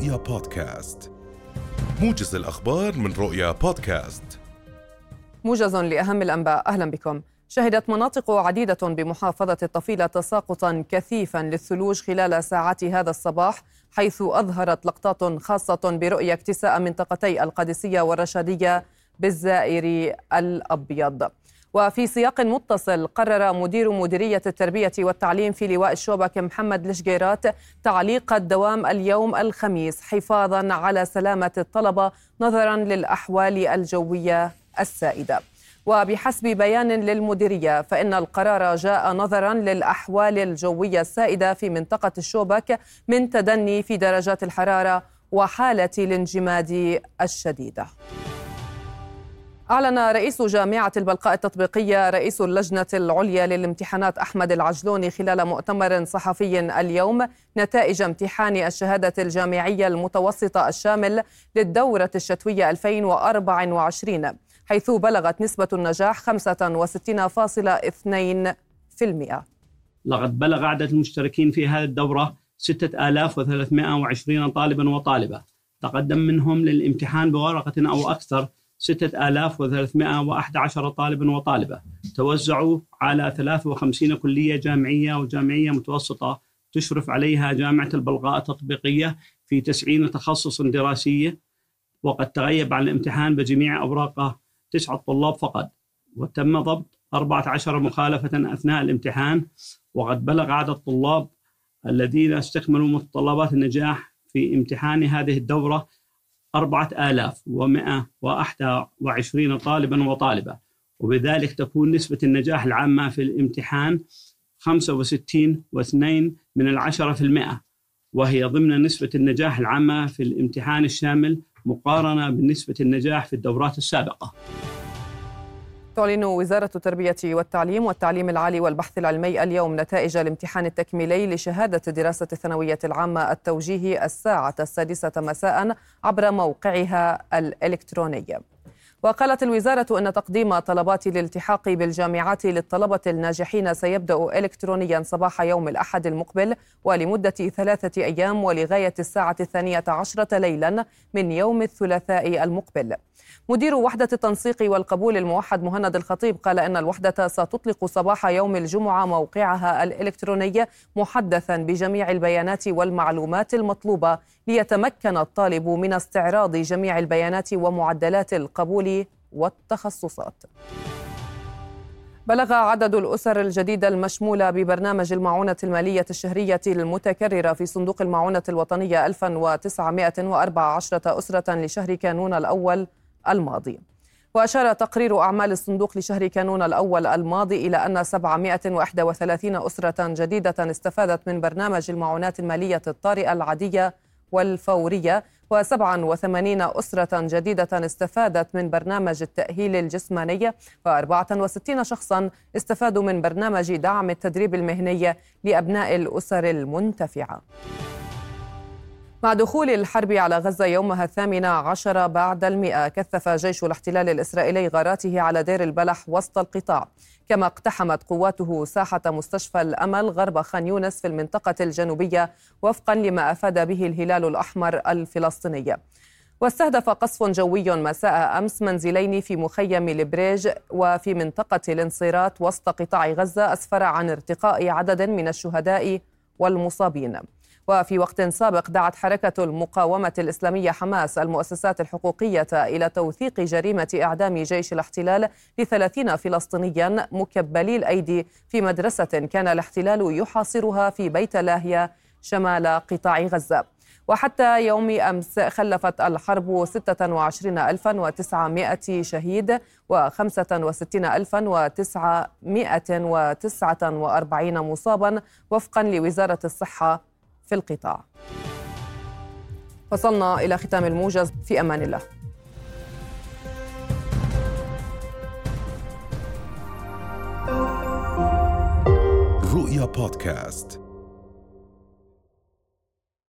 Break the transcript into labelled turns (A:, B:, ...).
A: رؤيا بودكاست. موجز الأخبار من رؤيا بودكاست.
B: موجز لأهم الأنباء أهلا بكم. شهدت مناطق عديدة بمحافظة الطفيلة تساقطا كثيفا للثلوج خلال ساعات هذا الصباح حيث أظهرت لقطات خاصة برؤية اكتساء منطقتي القادسية والرشادية بالزائر الأبيض. وفي سياق متصل قرر مدير مديرية التربية والتعليم في لواء الشوبك محمد لشجيرات تعليق الدوام اليوم الخميس حفاظا على سلامة الطلبة نظرا للأحوال الجوية السائدة. وبحسب بيان للمديرية فإن القرار جاء نظرا للأحوال الجوية السائدة في منطقة الشوبك من تدني في درجات الحرارة وحالة الانجماد الشديدة. أعلن رئيس جامعة البلقاء التطبيقية رئيس اللجنة العليا للامتحانات أحمد العجلوني خلال مؤتمر صحفي اليوم نتائج امتحان الشهادة الجامعية المتوسطة الشامل للدورة الشتوية 2024 حيث بلغت نسبة النجاح 65.2%
C: لقد بلغ عدد المشتركين في هذه الدورة 6320 طالبا وطالبة. تقدم منهم للامتحان بورقة أو أكثر 6311 طالبا وطالبة. توزعوا على 53 كلية جامعية وجامعية متوسطة تشرف عليها جامعة البلقاء التطبيقية في 90 تخصص دراسية. وقد تغيب عن الامتحان بجميع أوراقه تسعة طلاب فقط. وتم ضبط 14 مخالفة أثناء الامتحان. وقد بلغ عدد الطلاب الذين استكملوا متطلبات النجاح في امتحان هذه الدورة أربعة آلاف ومائة وأحد وعشرين طالبا وطالبة. وبذلك تكون نسبة النجاح العامة في الامتحان خمسة وستين واثنين من العشرة في المئة. وهي ضمن نسبة النجاح العامة في الامتحان الشامل مقارنة بنسبة النجاح في الدورات السابقة.
B: تعلن وزارة التربية والتعليم والتعليم العالي والبحث العلمي اليوم نتائج الامتحان التكميلي لشهادة دراسة الثانوية العامة التوجيهي الساعة السادسة مساء عبر موقعها الإلكتروني. وقالت الوزارة أن تقديم طلبات الالتحاق بالجامعات للطلبة الناجحين سيبدأ إلكترونيا صباح يوم الأحد المقبل ولمدة ثلاثة أيام ولغاية الساعة الثانية عشرة ليلا من يوم الثلاثاء المقبل. مدير وحدة التنسيق والقبول الموحد مهند الخطيب قال إن الوحدة ستطلق صباح يوم الجمعة موقعها الإلكتروني محدثا بجميع البيانات والمعلومات المطلوبة ليتمكن الطالب من استعراض جميع البيانات ومعدلات القبول والتخصصات. بلغ عدد الأسر الجديدة المشمولة ببرنامج المعونة المالية الشهرية المتكررة في صندوق المعونة الوطنية 1914 أسرة لشهر كانون الأول الماضي. وأشار تقرير أعمال الصندوق لشهر كانون الأول الماضي إلى أن 731 أسرة جديدة استفادت من برنامج المعونات المالية الطارئة العادية والفورية و87 أسرة جديدة استفادت من برنامج التأهيل الجسماني و64 شخصا استفادوا من برنامج دعم التدريب المهني لأبناء الأسر المنتفعة. مع دخول الحرب على غزة يومها الثامن عشر بعد المئة كثف جيش الاحتلال الإسرائيلي غاراته على دير البلح وسط القطاع. كما اقتحمت قواته ساحة مستشفى الأمل غرب خان يونس في المنطقة الجنوبية وفقا لما أفاد به الهلال الأحمر الفلسطيني. واستهدف قصف جوي مساء أمس منزلين في مخيم البريج وفي منطقة الانصيرات وسط قطاع غزة أسفر عن ارتقاء عدد من الشهداء والمصابين. وفي وقت سابق دعت حركة المقاومة الإسلامية حماس المؤسسات الحقوقية إلى توثيق جريمة إعدام جيش الاحتلال لثلاثين فلسطينيا مكبلي الأيدي في مدرسة كان الاحتلال يحاصرها في بيت لاهيا شمال قطاع غزة. وحتى يوم أمس خلفت الحرب 26900 شهيد و 65949 مصابا وفقا لوزارة الصحة في القطاع. وصلنا إلى ختام الموجز. في أمان الله.
A: رؤيا بودكاست.